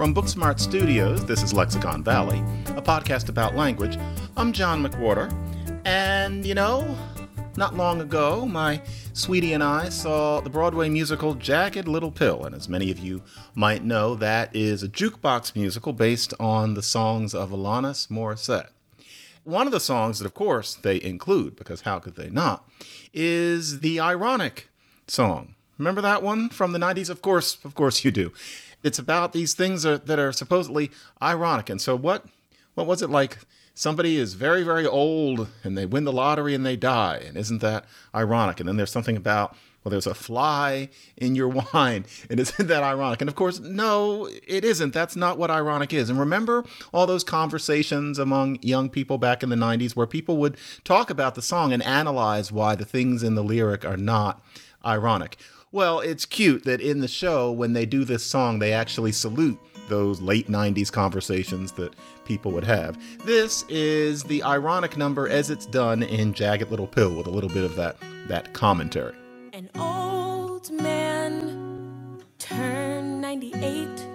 From Booksmart Studios, this is Lexicon Valley, a podcast about language. I'm John McWhorter, and you know, not long ago, my sweetie and I saw the Broadway musical Jagged Little Pill, and as many of you might know, that is a jukebox musical based on the songs of Alanis Morissette. One of the songs that, of course, they include, because how could they not, is the ironic song. Remember that one from the 90s? Of course, of course you do. It's about these things are, that are supposedly ironic. And so what what was it like somebody is very very old and they win the lottery and they die and isn't that ironic? And then there's something about well there's a fly in your wine and isn't that ironic? And of course no, it isn't. That's not what ironic is. And remember all those conversations among young people back in the 90s where people would talk about the song and analyze why the things in the lyric are not ironic. Well, it's cute that in the show, when they do this song, they actually salute those late 90s conversations that people would have. This is the ironic number as it's done in Jagged Little Pill with a little bit of that, that commentary. An old man turned 98.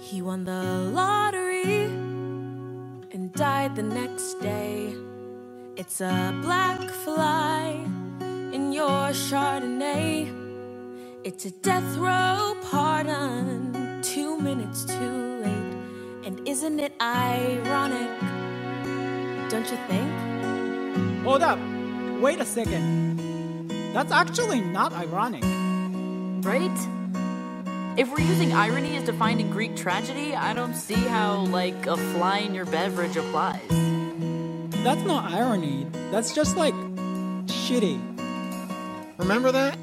He won the lottery and died the next day. It's a black fly in your Chardonnay. It's a death row pardon, two minutes too late. And isn't it ironic? Don't you think? Hold up. Wait a second. That's actually not ironic. Right? If we're using irony as defined in Greek tragedy, I don't see how, like, a fly in your beverage applies. That's not irony. That's just like shitty. Remember that?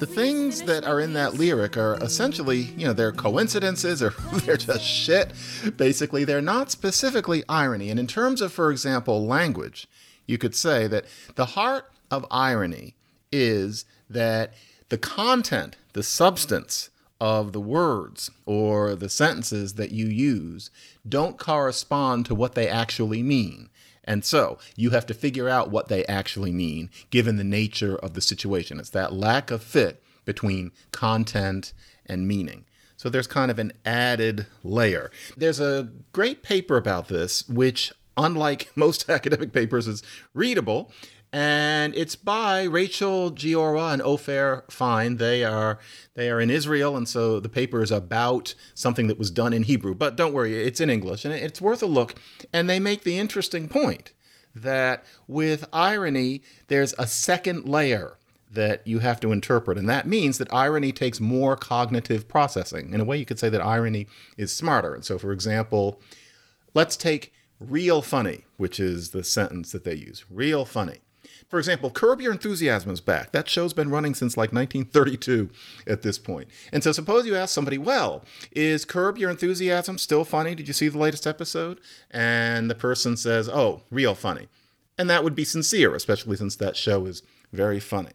The things that are in that lyric are essentially, you know, they're coincidences or they're just shit. Basically, they're not specifically irony. And in terms of, for example, language, you could say that the heart of irony is that the content, the substance of the words or the sentences that you use don't correspond to what they actually mean. And so you have to figure out what they actually mean given the nature of the situation. It's that lack of fit between content and meaning. So there's kind of an added layer. There's a great paper about this, which, unlike most academic papers, is readable. And it's by Rachel Giora and Ofer Fein. They are they are in Israel, and so the paper is about something that was done in Hebrew. But don't worry, it's in English, and it's worth a look. And they make the interesting point that with irony, there's a second layer that you have to interpret. And that means that irony takes more cognitive processing. In a way, you could say that irony is smarter. And so, for example, let's take real funny, which is the sentence that they use. Real funny. For example, Curb Your Enthusiasm is back. That show's been running since like 1932 at this point. And so suppose you ask somebody, well, is Curb Your Enthusiasm still funny? Did you see the latest episode? And the person says, oh, real funny. And that would be sincere, especially since that show is very funny.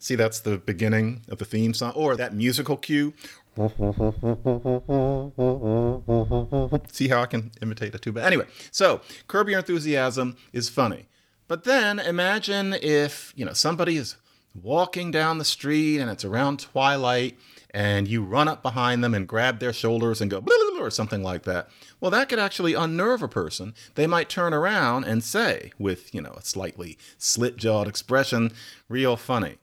See, that's the beginning of the theme song, or that musical cue. See how I can imitate a tuba? Anyway, so Curb Your Enthusiasm is funny. But then imagine if, you know, somebody is walking down the street and it's around twilight and you run up behind them and grab their shoulders and go or something like that. Well, that could actually unnerve a person. They might turn around and say, with, you know, a slightly slit jawed expression, real funny.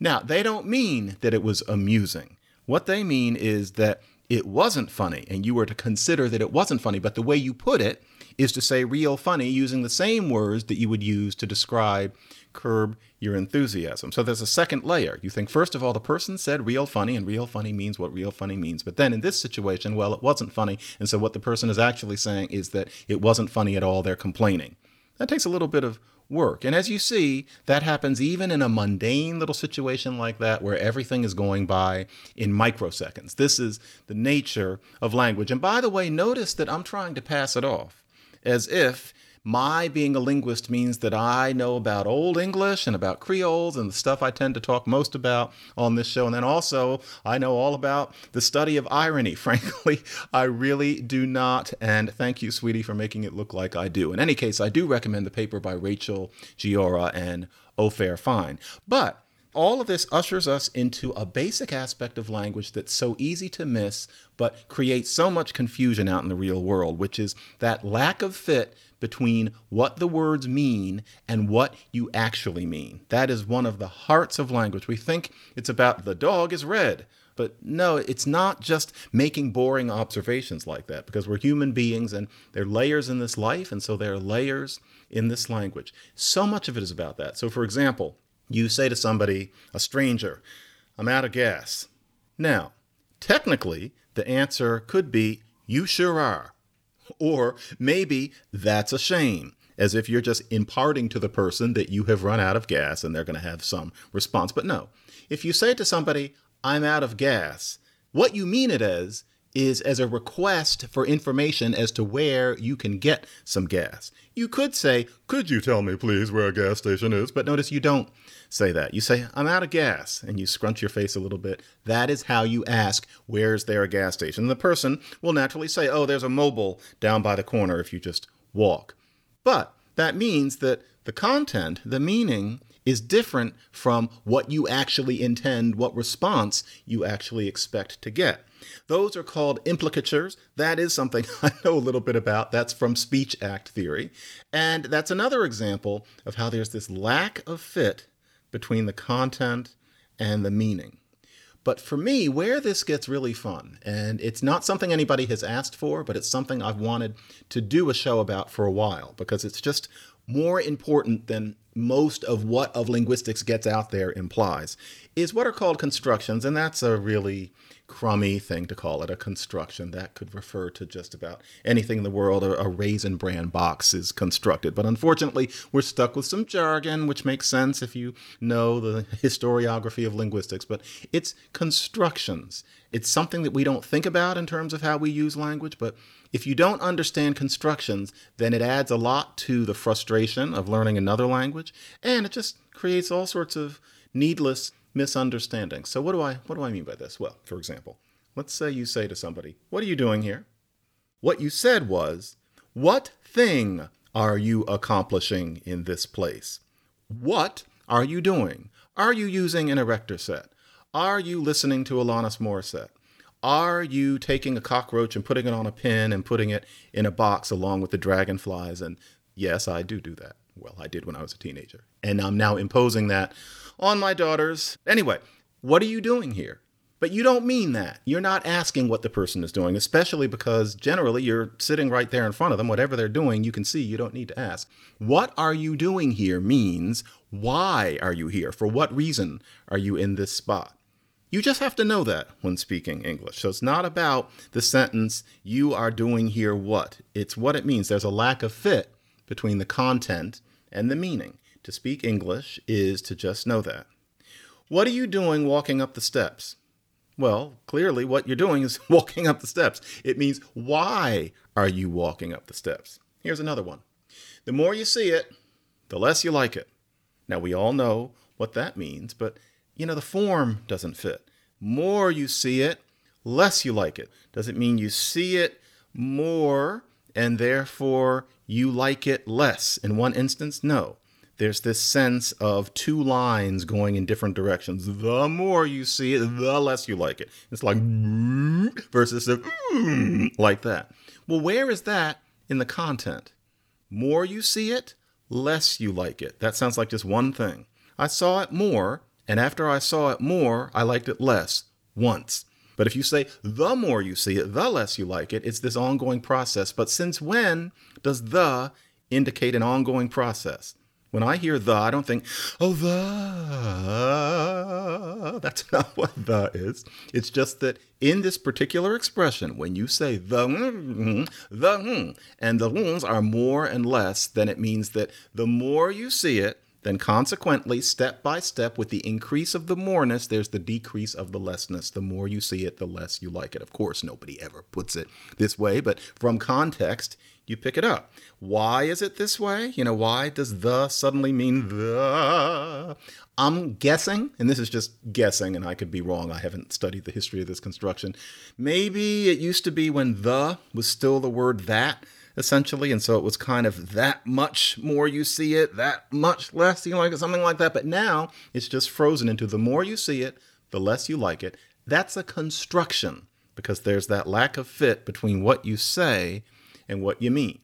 Now, they don't mean that it was amusing. What they mean is that it wasn't funny, and you were to consider that it wasn't funny, but the way you put it is to say real funny using the same words that you would use to describe curb your enthusiasm. So there's a second layer. You think, first of all, the person said real funny, and real funny means what real funny means. But then in this situation, well, it wasn't funny. And so what the person is actually saying is that it wasn't funny at all. They're complaining. That takes a little bit of work. And as you see, that happens even in a mundane little situation like that where everything is going by in microseconds. This is the nature of language. And by the way, notice that I'm trying to pass it off as if my being a linguist means that I know about Old English and about Creoles and the stuff I tend to talk most about on this show. And then also, I know all about the study of irony. Frankly, I really do not. And thank you, sweetie, for making it look like I do. In any case, I do recommend the paper by Rachel Giora and Ofer Fein. But all of this ushers us into a basic aspect of language that's so easy to miss, but creates so much confusion out in the real world, which is that lack of fit between what the words mean and what you actually mean. That is one of the hearts of language. We think it's about the dog is red. But no, it's not just making boring observations like that because we're human beings and there are layers in this life, and so there are layers in this language. So much of it is about that. So, for example, you say to somebody, a stranger, I'm out of gas. Now, technically, the answer could be, You sure are. Or maybe that's a shame, as if you're just imparting to the person that you have run out of gas and they're going to have some response. But no, if you say to somebody, I'm out of gas. What you mean it as is as a request for information as to where you can get some gas. You could say, Could you tell me, please, where a gas station is? But notice you don't say that. You say, I'm out of gas, and you scrunch your face a little bit. That is how you ask, Where's there a gas station? And the person will naturally say, Oh, there's a Mobil down by the corner if you just walk. But that means that the content, the meaning, is different from what you actually intend, what response you actually expect to get. Those are called implicatures. That is something I know a little bit about. That's from speech act theory. And that's another example of how there's this lack of fit between the content and the meaning. But for me, where this gets really fun, and it's not something anybody has asked for, but it's something I've wanted to do a show about for a while because it's just more important than most of what of linguistics gets out there implies is what are called constructions and that's a really crummy thing to call it a construction that could refer to just about anything in the world. A, a raisin bran box is constructed. But unfortunately we're stuck with some jargon which makes sense if you know the historiography of linguistics. But it's constructions. It's something that we don't think about in terms of how we use language. But if you don't understand constructions, then it adds a lot to the frustration of learning another language, and it just creates all sorts of needless misunderstandings. So what do I what do I mean by this? Well, for example, let's say you say to somebody, "What are you doing here?" What you said was, "What thing are you accomplishing in this place?" What are you doing? Are you using an erector set? Are you listening to Alanis Morissette? Are you taking a cockroach and putting it on a pin and putting it in a box along with the dragonflies? And yes, I do do that. Well, I did when I was a teenager. And I'm now imposing that on my daughters. Anyway, what are you doing here? But you don't mean that. You're not asking what the person is doing, especially because generally you're sitting right there in front of them. Whatever they're doing, you can see. You don't need to ask. What are you doing here means why are you here? For what reason are you in this spot? You just have to know that when speaking English. So it's not about the sentence, you are doing here what? It's what it means. There's a lack of fit between the content and the meaning. To speak English is to just know that. What are you doing walking up the steps? Well, clearly, what you're doing is walking up the steps. It means, why are you walking up the steps? Here's another one. The more you see it, the less you like it. Now, we all know what that means, but you know, the form doesn't fit. More you see it, less you like it. Does it mean you see it more and therefore you like it less? In one instance, no. There's this sense of two lines going in different directions. The more you see it, the less you like it. It's like versus like that. Well, where is that in the content? More you see it, less you like it. That sounds like just one thing. I saw it more and after I saw it more, I liked it less once. But if you say the more you see it, the less you like it, it's this ongoing process. But since when does the indicate an ongoing process? When I hear the, I don't think, oh, the. That's not what the is. It's just that in this particular expression, when you say the, the, and the ums are more and less, then it means that the more you see it, then, consequently, step by step, with the increase of the moreness, there's the decrease of the lessness. The more you see it, the less you like it. Of course, nobody ever puts it this way, but from context, you pick it up. Why is it this way? You know, why does the suddenly mean the? I'm guessing, and this is just guessing, and I could be wrong. I haven't studied the history of this construction. Maybe it used to be when the was still the word that essentially. And so it was kind of that much more you see it, that much less you like it, something like that. But now it's just frozen into the more you see it, the less you like it. That's a construction because there's that lack of fit between what you say and what you mean.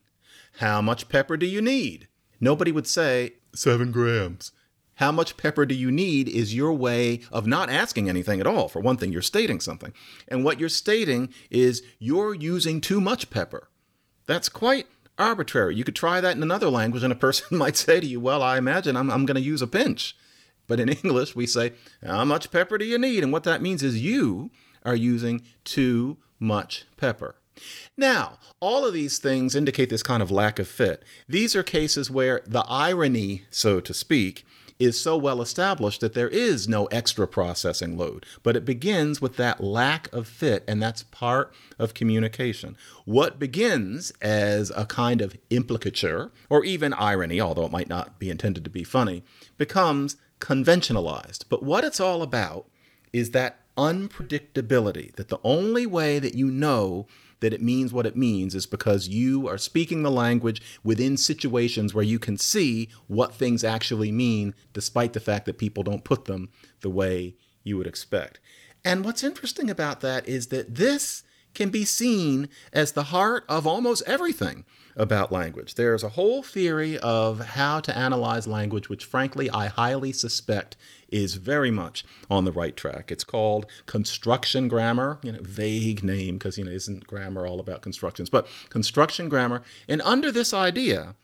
How much pepper do you need? Nobody would say, seven grams. How much pepper do you need is your way of not asking anything at all. For one thing, you're stating something. And what you're stating is you're using too much pepper. That's quite arbitrary. You could try that in another language, and a person might say to you, Well, I imagine I'm, I'm going to use a pinch. But in English, we say, How much pepper do you need? And what that means is you are using too much pepper. Now, all of these things indicate this kind of lack of fit. These are cases where the irony, so to speak, is so well established that there is no extra processing load. But it begins with that lack of fit, and that's part of communication. What begins as a kind of implicature, or even irony, although it might not be intended to be funny, becomes conventionalized. But what it's all about is that unpredictability, that the only way that you know that it means what it means is because you are speaking the language within situations where you can see what things actually mean, despite the fact that people don't put them the way you would expect. And what's interesting about that is that this can be seen as the heart of almost everything about language. There's a whole theory of how to analyze language, which frankly I highly suspect is very much on the right track. It's called construction grammar, you know, vague name because you know isn't grammar all about constructions, but construction grammar. And under this idea,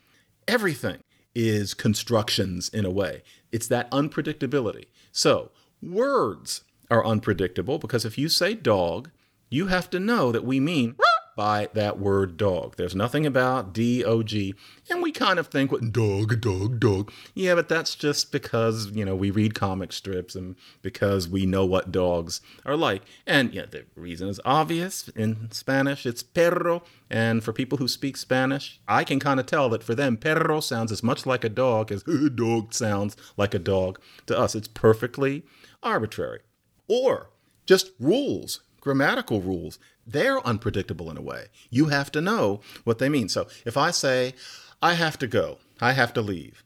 everything is constructions in a way. It's that unpredictability. So, words are unpredictable because if you say dog, you have to know that we mean by that word dog. There's nothing about D O G, and we kind of think what dog, dog, dog. Yeah, but that's just because you know we read comic strips and because we know what dogs are like. And yeah, the reason is obvious. In Spanish, it's perro, and for people who speak Spanish, I can kind of tell that for them, perro sounds as much like a dog as dog sounds like a dog to us. It's perfectly arbitrary, or just rules grammatical rules, they're unpredictable in a way. You have to know what they mean. So if I say, I have to go, I have to leave,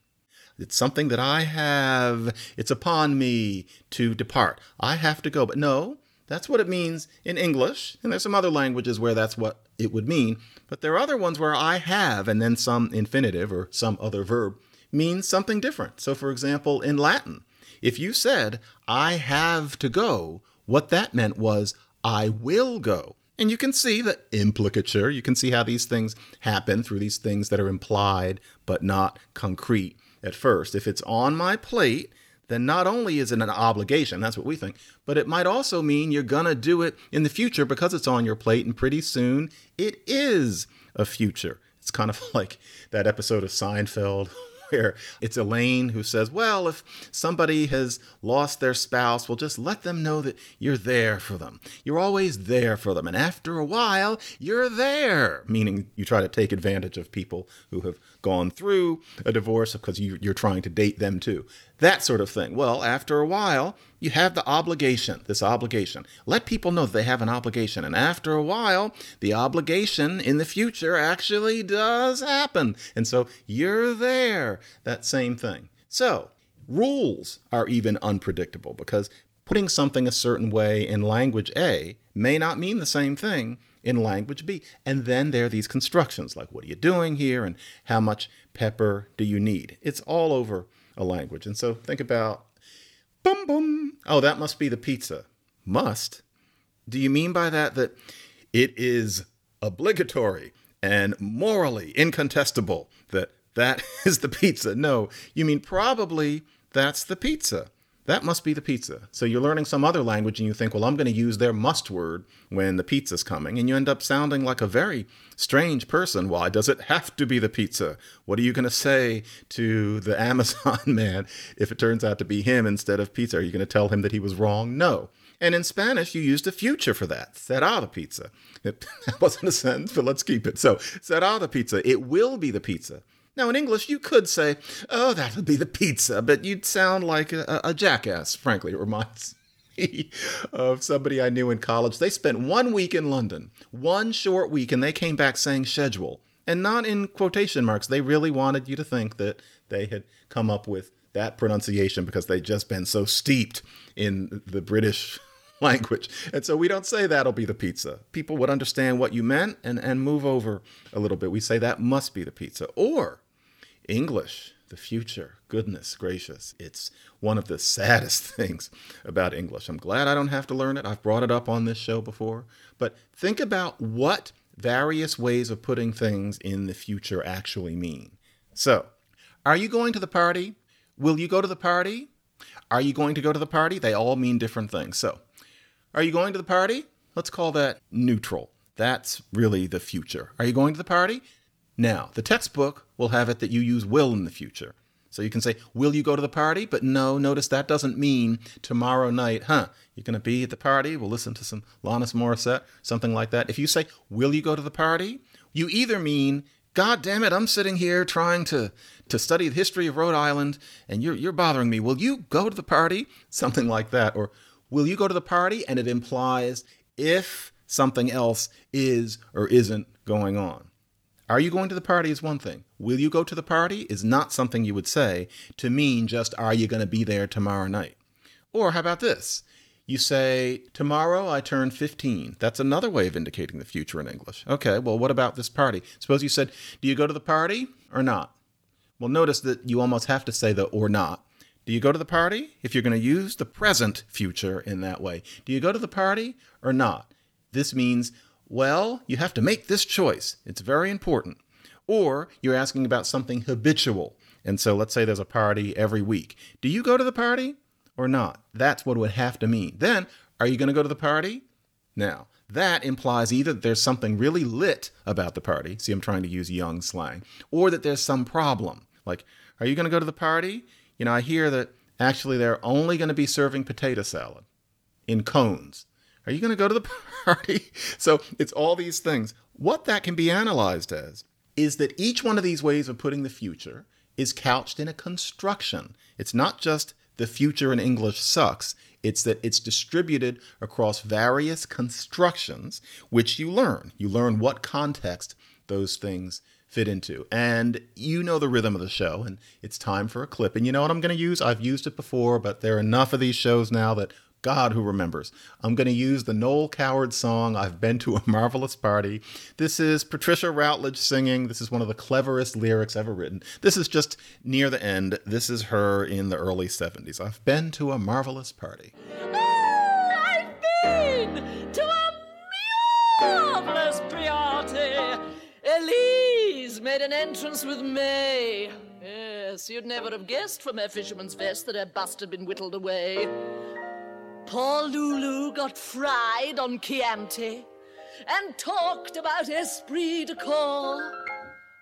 it's something that I have, it's upon me to depart. I have to go. But no, that's what it means in English. And there's some other languages where that's what it would mean. But there are other ones where I have and then some infinitive or some other verb means something different. So, for example, in Latin, if you said, I have to go, what that meant was, I will go. And you can see the implicature. You can see how these things happen through these things that are implied but not concrete at first. If it's on my plate, then not only is it an obligation, that's what we think, but it might also mean you're going to do it in the future because it's on your plate, and pretty soon it is a future. It's kind of like that episode of Seinfeld where it's Elaine who says, Well, if somebody has lost their spouse, well, just let them know that you're there for them. You're always there for them. And after a while, you're there, meaning you try to take advantage of people who have gone through a divorce because you, are trying to date them too. That sort of thing. Well, after a while, you have the obligation, this obligation. Let people know that they have an obligation. And after a while, the obligation in the future actually does happen. And so you're there. That same thing. So, rules are even unpredictable because putting something a certain way in language A may not mean the same thing in language B. And then there are these constructions like, what are you doing here? And how much pepper do you need? It's all over a language. And so think about, boom, boom. Oh, that must be the pizza. Must? Do you mean by that that it is obligatory and morally incontestable that that is the pizza? No, you mean probably that's the pizza that must be the pizza. So you're learning some other language and you think, well, I'm going to use their must word when the pizza's coming. And you end up sounding like a very strange person. Why does it have to be the pizza? What are you going to say to the Amazon man if it turns out to be him instead of pizza? Are you going to tell him that he was wrong? No. And in Spanish, you used a future for that. Será the pizza. It, that wasn't a sentence, but let's keep it. So, será the pizza. It will be the pizza. Now, in English, you could say, oh, that'll be the pizza, but you'd sound like a, a jackass, frankly. It reminds me of somebody I knew in college. They spent one week in London, one short week, and they came back saying schedule. and not in quotation marks. They really wanted you to think that they had come up with that pronunciation because they'd just been so steeped in the British language. And so we don't say that'll be the pizza. People would understand what you meant and, and move over a little bit. We say that must be the pizza. Or English, the future. Goodness gracious. It's one of the saddest things about English. I'm glad I don't have to learn it. I've brought it up on this show before. But think about what various ways of putting things in the future actually mean. So, are you going to the party? Will you go to the party? Are you going to go to the party? They all mean different things. So, are you going to the party? Let's call that neutral. That's really the future. Are you going to the party? Now, the textbook will have it that you use will in the future. So you can say, Will you go to the party? But no, notice that doesn't mean tomorrow night, huh? You're going to be at the party. We'll listen to some Alanis Morissette, something like that. If you say, Will you go to the party? You either mean, God damn it, I'm sitting here trying to, to study the history of Rhode Island and you're, you're bothering me. Will you go to the party? Something like that. Or, Will you go to the party? And it implies if something else is or isn't going on. Are you going to the party is one thing. Will you go to the party is not something you would say to mean just are you going to be there tomorrow night? Or how about this? You say, Tomorrow I turn 15. That's another way of indicating the future in English. Okay, well, what about this party? Suppose you said, Do you go to the party or not? Well, notice that you almost have to say the or not. Do you go to the party? If you're going to use the present future in that way, do you go to the party or not? This means well, you have to make this choice. It's very important. Or you're asking about something habitual. And so let's say there's a party every week. Do you go to the party or not? That's what it would have to mean. Then, are you going to go to the party? Now, that implies either that there's something really lit about the party. See, I'm trying to use young slang. Or that there's some problem. Like, are you going to go to the party? You know, I hear that actually they're only going to be serving potato salad in cones. Are you going to go to the party? So it's all these things. What that can be analyzed as is that each one of these ways of putting the future is couched in a construction. It's not just the future in English sucks, it's that it's distributed across various constructions which you learn. You learn what context those things fit into. And you know the rhythm of the show, and it's time for a clip. And you know what I'm going to use? I've used it before, but there are enough of these shows now that God who remembers. I'm going to use the Noel Coward song, I've Been to a Marvelous Party. This is Patricia Routledge singing. This is one of the cleverest lyrics ever written. This is just near the end. This is her in the early 70s. I've been to a marvelous party. Made an entrance with May. Yes, you'd never have guessed from her fisherman's vest that her bust had been whittled away. Poor Lulu got fried on Chianti and talked about esprit de corps.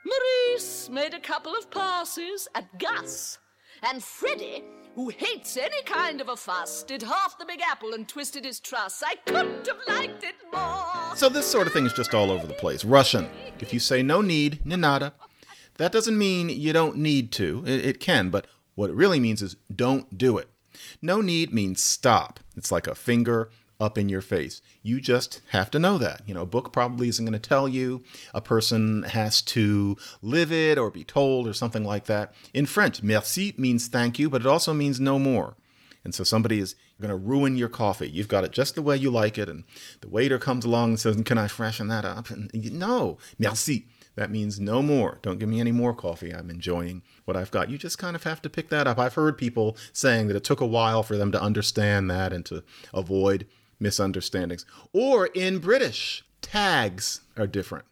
Maurice made a couple of passes at Gus. And Freddie, who hates any kind of a fuss, did half the Big Apple and twisted his truss. I couldn't have liked it more. So this sort of thing is just all over the place. Russian. If you say no need, ne nado, that doesn't mean you don't need to. It, it can, but what it really means is don't do it. No need means stop. It's like a finger up in your face. You just have to know that. You know, a book probably isn't going to tell you. A person has to live it or be told or something like that. In French, merci means thank you, but it also means no more. And so somebody is going to ruin your coffee. You've got it just the way you like it, and the waiter comes along and says, "Can I freshen that up?" And you, no, merci. That means no more. Don't give me any more coffee. I'm enjoying what I've got. You just kind of have to pick that up. I've heard people saying that it took a while for them to understand that and to avoid misunderstandings. Or in British, tags are different.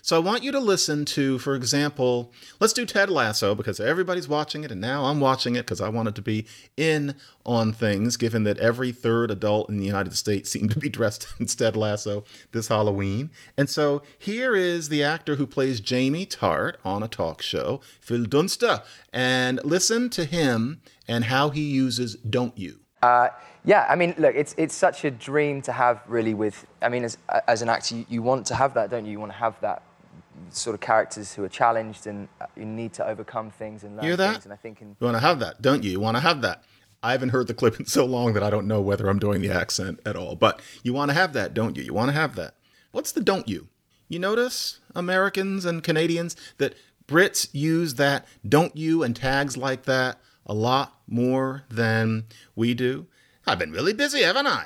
So I want you to listen to, for example, let's do Ted Lasso because everybody's watching it, and now I'm watching it because I wanted to be in on things, given that every third adult in the United States seemed to be dressed in Ted Lasso this Halloween. And so here is the actor who plays Jamie Tartt on a talk show, Phil Dunster, and listen to him and how he uses "Don't You." Uh, yeah, I mean, look, it's it's such a dream to have, really. With, I mean, as as an actor, you, you want to have that, don't you? You want to have that sort of characters who are challenged and uh, you need to overcome things and learn Hear that? things. And I think, in, You want to have that, don't you? You want to have that. I haven't heard the clip in so long that I don't know whether I'm doing the accent at all. But you want to have that, don't you? You want to have that. What's the don't you? You notice, Americans and Canadians, that Brits use that don't you and tags like that a lot more than we do. I've been really busy, haven't I?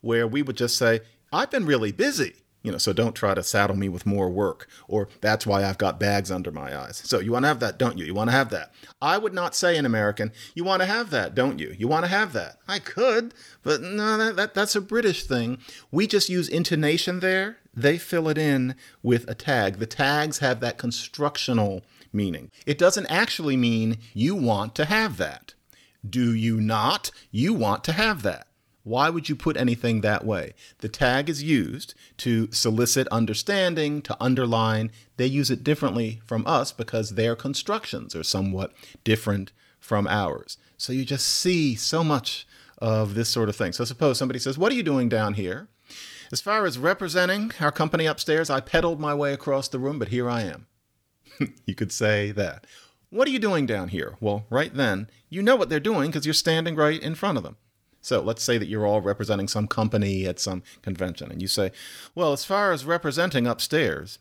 Where we would just say, I've been really busy. You know, so don't try to saddle me with more work, or that's why I've got bags under my eyes. So you want to have that, don't you? You want to have that. I would not say in American, you want to have that, don't you? You want to have that. I could, but no, that, that that's a British thing. We just use intonation there. They fill it in with a tag. The tags have that constructional meaning. It doesn't actually mean you want to have that. Do you not? You want to have that. Why would you put anything that way? The tag is used to solicit understanding, to underline. They use it differently from us because their constructions are somewhat different from ours. So you just see so much of this sort of thing. So suppose somebody says, What are you doing down here? As far as representing our company upstairs, I pedaled my way across the room, but here I am. you could say that. What are you doing down here? Well, right then, you know what they're doing because you're standing right in front of them. So let's say that you're all representing some company at some convention, and you say, Well, as far as representing upstairs,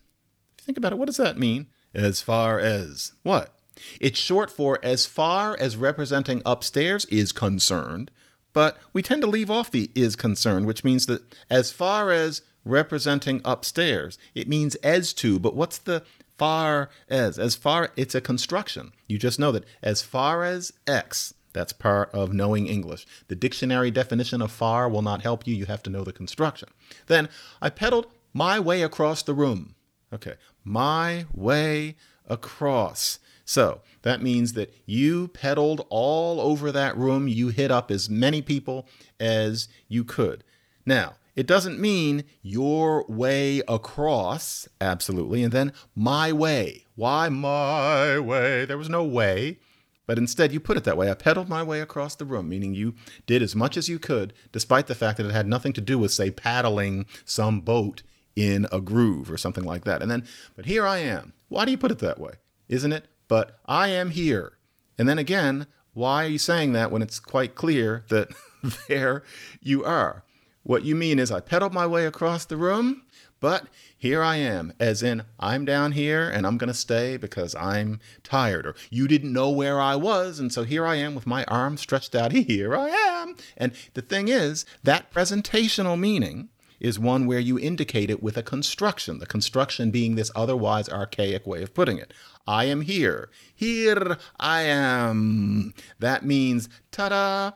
if you think about it, what does that mean? As far as what? It's short for as far as representing upstairs is concerned, but we tend to leave off the is concerned, which means that as far as representing upstairs, it means as to, but what's the far as? As far, it's a construction. You just know that as far as X, that's part of knowing English. The dictionary definition of far will not help you. You have to know the construction. Then I pedaled my way across the room. Okay, my way across. So that means that you pedaled all over that room. You hit up as many people as you could. Now, it doesn't mean your way across, absolutely, and then my way. Why my way? There was no way. But instead, you put it that way. I pedaled my way across the room, meaning you did as much as you could, despite the fact that it had nothing to do with, say, paddling some boat in a groove or something like that. And then, but here I am. Why do you put it that way? Isn't it? But I am here. And then again, why are you saying that when it's quite clear that there you are? What you mean is, I pedaled my way across the room, but here I am, as in, I'm down here and I'm going to stay because I'm tired, or you didn't know where I was, and so here I am with my arms stretched out. Here I am. And the thing is, that presentational meaning is one where you indicate it with a construction, the construction being this otherwise archaic way of putting it. I am here. Here I am. That means, ta da,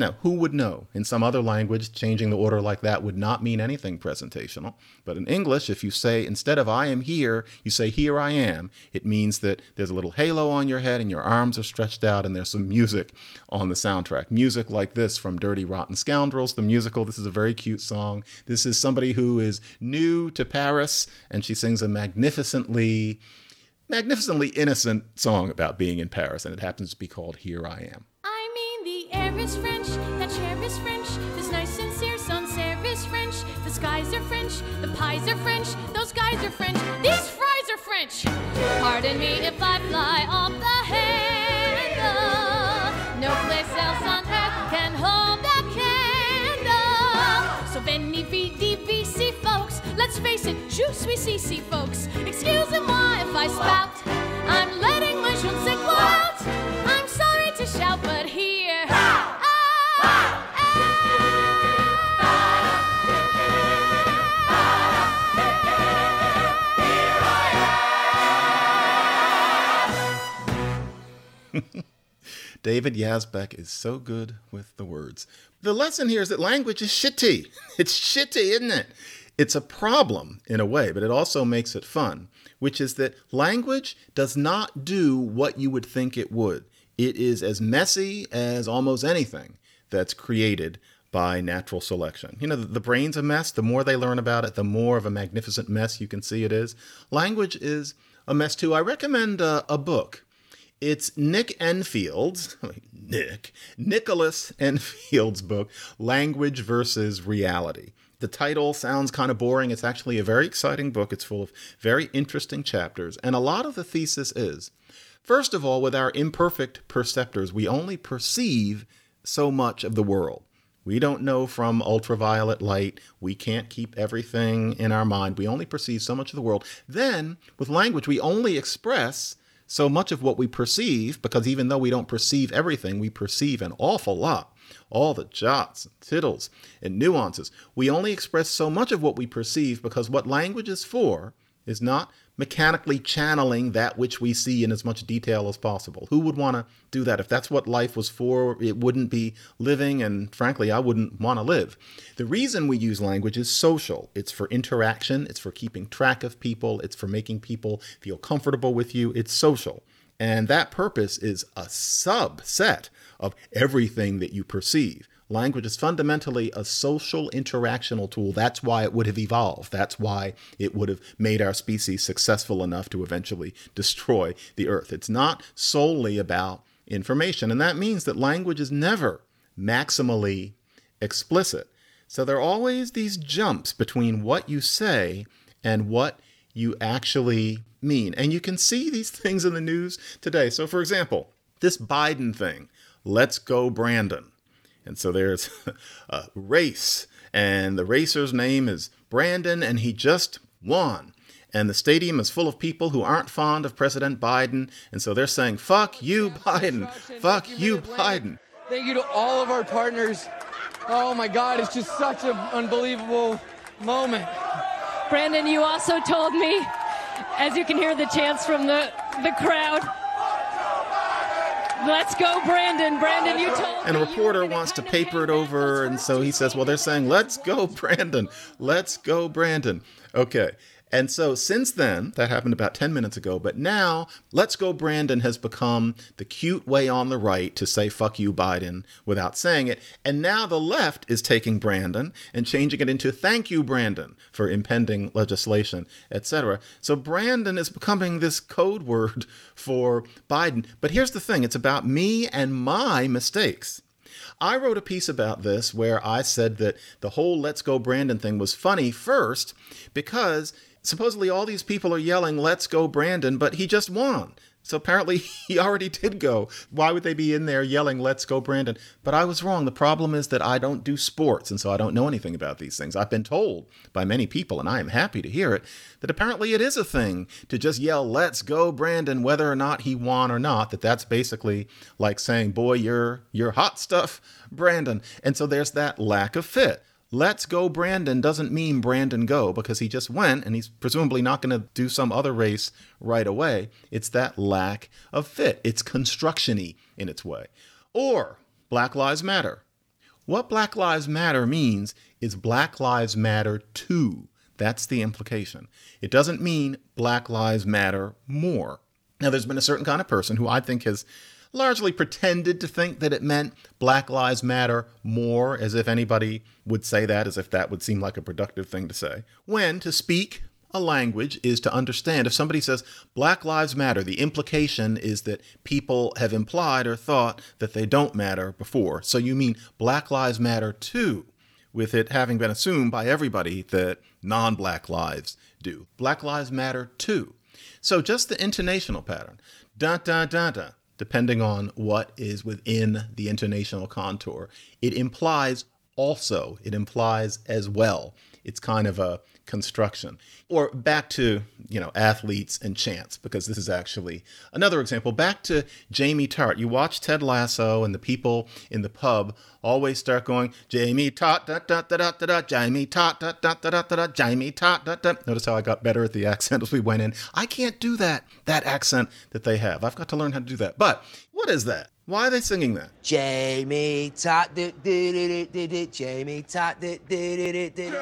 now, who would know? In some other language, changing the order like that would not mean anything presentational. But in English, if you say, instead of I am here, you say, here I am, it means that there's a little halo on your head and your arms are stretched out and there's some music on the soundtrack. Music like this from Dirty Rotten Scoundrels, the musical. This is a very cute song. This is somebody who is new to Paris and she sings a magnificently, magnificently innocent song about being in Paris, and it happens to be called Here I Am. Air is French, that chair is French, this nice sincere Sancerre is French, the skies are French, the pies are French, those guys are French, these fries are French. Pardon me if I fly off the handle. No place else on earth can hold that candle. So veni vidi folks. Let's face it, je suis ici, folks. Excusez-moi if I spout. I'm letting David Yazbek is so good with the words. The lesson here is that language is shitty. It's shitty, isn't it? It's a problem in a way, but it also makes it fun, which is that language does not do what you would think it would. It is as messy as almost anything that's created by natural selection. You know, the, brain's a mess. The more they learn about it, the more of a magnificent mess you can see it is. Language is a mess too. I recommend uh, a book. It's Nick Enfield's, Nick, Nicholas Enfield's book, Language versus Reality. The title sounds kind of boring. It's actually a very exciting book. It's full of very interesting chapters. And a lot of the thesis is first of all, with our imperfect perceptors, we only perceive so much of the world. We don't know from ultraviolet light. We can't keep everything in our mind. We only perceive so much of the world. Then, with language, we only express so much of what we perceive because even though we don't perceive everything, we perceive an awful lot. All the jots and tittles and nuances. We only express so much of what we perceive because what language is for is not mechanically channeling that which we see in as much detail as possible. Who would want to do that? If that's what life was for, it wouldn't be living, and frankly, I wouldn't want to live. The reason we use language is social it's for interaction, it's for keeping track of people, it's for making people feel comfortable with you, it's social. And that purpose is a subset of everything that you perceive. Language is fundamentally a social interactional tool. That's why it would have evolved. That's why it would have made our species successful enough to eventually destroy the earth. It's not solely about information. And that means that language is never maximally explicit. So there are always these jumps between what you say and what you actually mean. And you can see these things in the news today. So, for example, this Biden thing, let's go, Brandon. And so there's a race, and the racer's name is Brandon, and he just won. And the stadium is full of people who aren't fond of President Biden, and so they're saying, fuck you, Biden. Fuck you, Biden. Thank you to all of our partners. Oh my God, it's just such an unbelievable moment. Brandon, you also told me, as you can hear the chants from the, the crowd, Let's go, Brandon. Brandon, you told And a reporter wants to paper it over, and so he says, Well, they're saying, Let's go, Brandon. Let's go, Brandon. Okay. And so since then, that happened about 10 minutes ago, but now Let's Go Brandon has become the cute way on the right to say fuck you, Biden, without saying it. And now the left is taking Brandon and changing it into thank you, Brandon, for impending legislation, etc. So Brandon is becoming this code word for Biden. But here's the thing it's about me and my mistakes. I wrote a piece about this where I said that the whole Let's Go Brandon thing was funny first because supposedly all these people are yelling, Let's go Brandon, but he just won. So apparently he already did go. Why would they be in there yelling, Let's go Brandon? But I was wrong. The problem is that I don't do sports, and so I don't know anything about these things. I've been told by many people, and I am happy to hear it, that apparently it is a thing to just yell, Let's go Brandon, whether or not he won or not. That that's basically like saying, Boy, you're you're hot stuff, Brandon. And so there's that lack of fit. Let's go Brandon doesn't mean Brandon go because he just went and he's presumably not going to do some other race right away. It's that lack of fit. It's constructiony in its way. Or Black Lives Matter. What Black Lives Matter means is Black Lives Matter too. That's the implication. It doesn't mean Black Lives Matter more. Now, there's been a certain kind of person who I think has largely pretended to think that it meant Black Lives Matter more, as if anybody would say that, as if that would seem like a productive thing to say. When to speak a language is to understand. If somebody says Black Lives Matter, the implication is that people have implied or thought that they don't matter before. So you mean Black Lives Matter too, with it having been assumed by everybody that non black lives do. Black Lives Matter too. So just the intonational pattern. Da da da da depending on what is within the intonational contour. It implies also, it implies as well. It's kind of a construction. Or back to, you know, athletes and chants, because this is actually another example. Back to Jamie Tartt. You watch Ted Lasso and the people in the pub always start going, Jamie Tartt, da da da da da da, Jamie Tartt, da da da da da da, Jamie Tartt, da da. Notice how I got better at the accent as we went in. I can't do that, that accent that they have. I've got to learn how to do that. But what is that? Why are they singing that? Jamie Tot, do, do, do, do, do, do, Jamie Tot, do, do, do, do, do.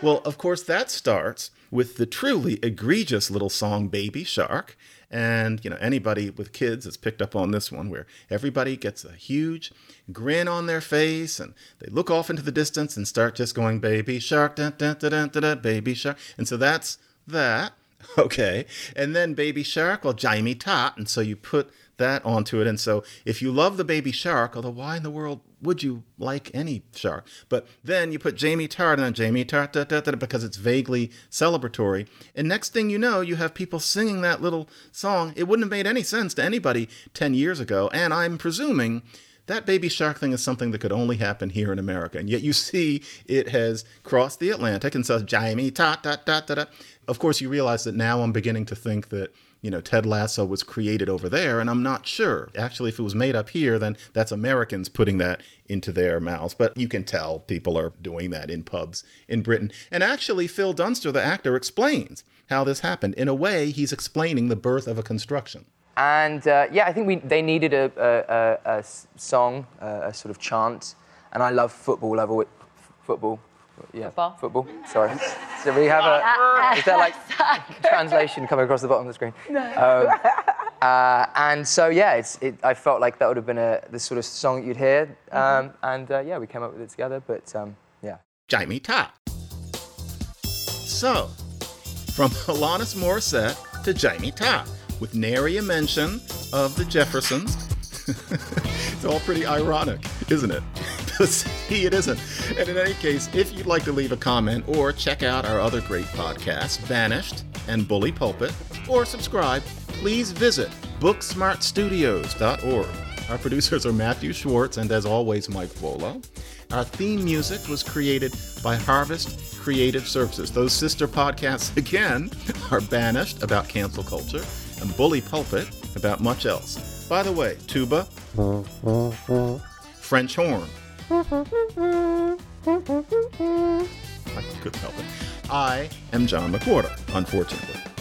Well, of course, that starts with the truly egregious little song Baby Shark. And, you know, anybody with kids has picked up on this one where everybody gets a huge grin on their face and they look off into the distance and start just going, Baby Shark, da, da, da, da, da, da, Baby Shark. And so that's that. Okay. And then Baby Shark, well, Jamie Tot. And so you put that onto it. And so if you love the Baby Shark, although why in the world would you like any shark? But then you put Jamie Tartt on Jamie Tartt because it's vaguely celebratory. And next thing you know, you have people singing that little song. It wouldn't have made any sense to anybody 10 years ago. And I'm presuming that baby shark thing is something that could only happen here in America. And yet you see it has crossed the Atlantic and says, Jamie, ta, ta, ta, ta, ta. Of course, you realize that now I'm beginning to think that, you know, Ted Lasso was created over there, and I'm not sure. Actually, if it was made up here, then that's Americans putting that into their mouths. But you can tell people are doing that in pubs in Britain. And actually, Phil Dunster, the actor, explains how this happened. In a way, he's explaining the birth of a construction. And uh, yeah, I think we, they needed a, song, a, a sort of chant. And I love football. I've always, football. Yeah, Football? Football. Sorry. So we have a. Is that like translation coming across the bottom of the screen? No. Um, uh, and so yeah, it's, it, I felt like that would have been a the sort of song you'd hear. Um, And uh, yeah, we came up with it together. But um, yeah. Jamie Tartt. So, from Alanis Morissette to Jamie Tartt, with nary a mention of the Jeffersons. it's all pretty ironic, isn't it? See, it isn't. And in any case, if you'd like to leave a comment or check out our other great podcasts, Banished and Bully Pulpit, or subscribe, please visit booksmartstudios.org. Our producers are Matthew Schwartz and, as always, Mike Volo. Our theme music was created by Harvest Creative Services. Those sister podcasts, again, are Banished about cancel culture and Bully Pulpit about much else. By the way, tuba, French horn. I couldn't help it. I am John McWhorter, unfortunately.